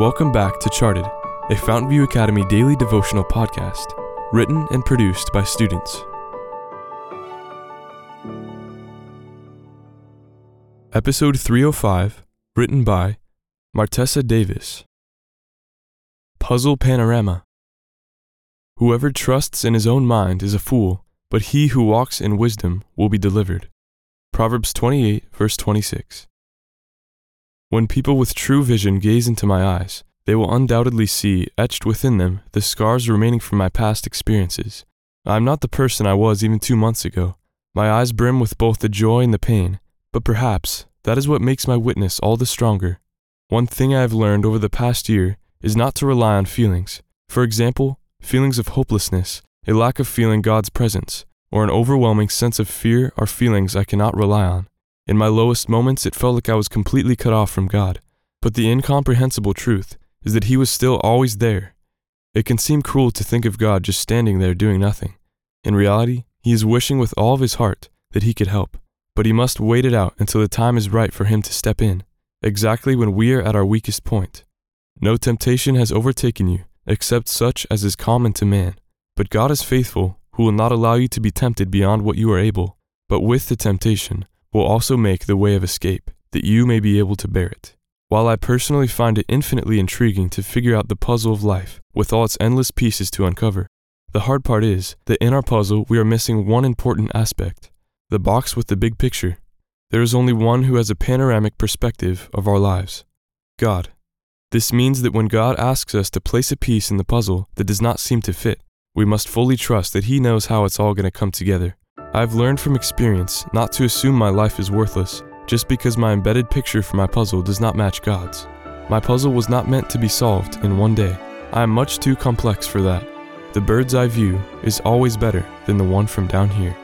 Welcome back to Charted, a Fountainview Academy daily devotional podcast, written and produced by students. Episode 305, written by Martessa Davis. Puzzle Panorama Whoever trusts in his own mind is a fool, but he who walks in wisdom will be delivered. Proverbs 28, verse 26. When people with true vision gaze into my eyes, they will undoubtedly see, etched within them, the scars remaining from my past experiences. I am not the person I was even two months ago. My eyes brim with both the joy and the pain, but perhaps that is what makes my witness all the stronger. One thing I have learned over the past year is not to rely on feelings. For example, feelings of hopelessness, a lack of feeling God's presence, or an overwhelming sense of fear are feelings I cannot rely on. In my lowest moments, it felt like I was completely cut off from God. But the incomprehensible truth is that He was still always there. It can seem cruel to think of God just standing there doing nothing. In reality, He is wishing with all of His heart that He could help, but He must wait it out until the time is right for Him to step in, exactly when we are at our weakest point. No temptation has overtaken you except such as is common to man. But God is faithful, who will not allow you to be tempted beyond what you are able, but with the temptation will also make the way of escape, that you may be able to bear it. While I personally find it infinitely intriguing to figure out the puzzle of life with all its endless pieces to uncover, the hard part is that in our puzzle we are missing one important aspect the box with the big picture. There is only one who has a panoramic perspective of our lives God. This means that when God asks us to place a piece in the puzzle that does not seem to fit, we must fully trust that He knows how it's all going to come together. I've learned from experience not to assume my life is worthless just because my embedded picture for my puzzle does not match God's. My puzzle was not meant to be solved in one day. I am much too complex for that. The bird's eye view is always better than the one from down here.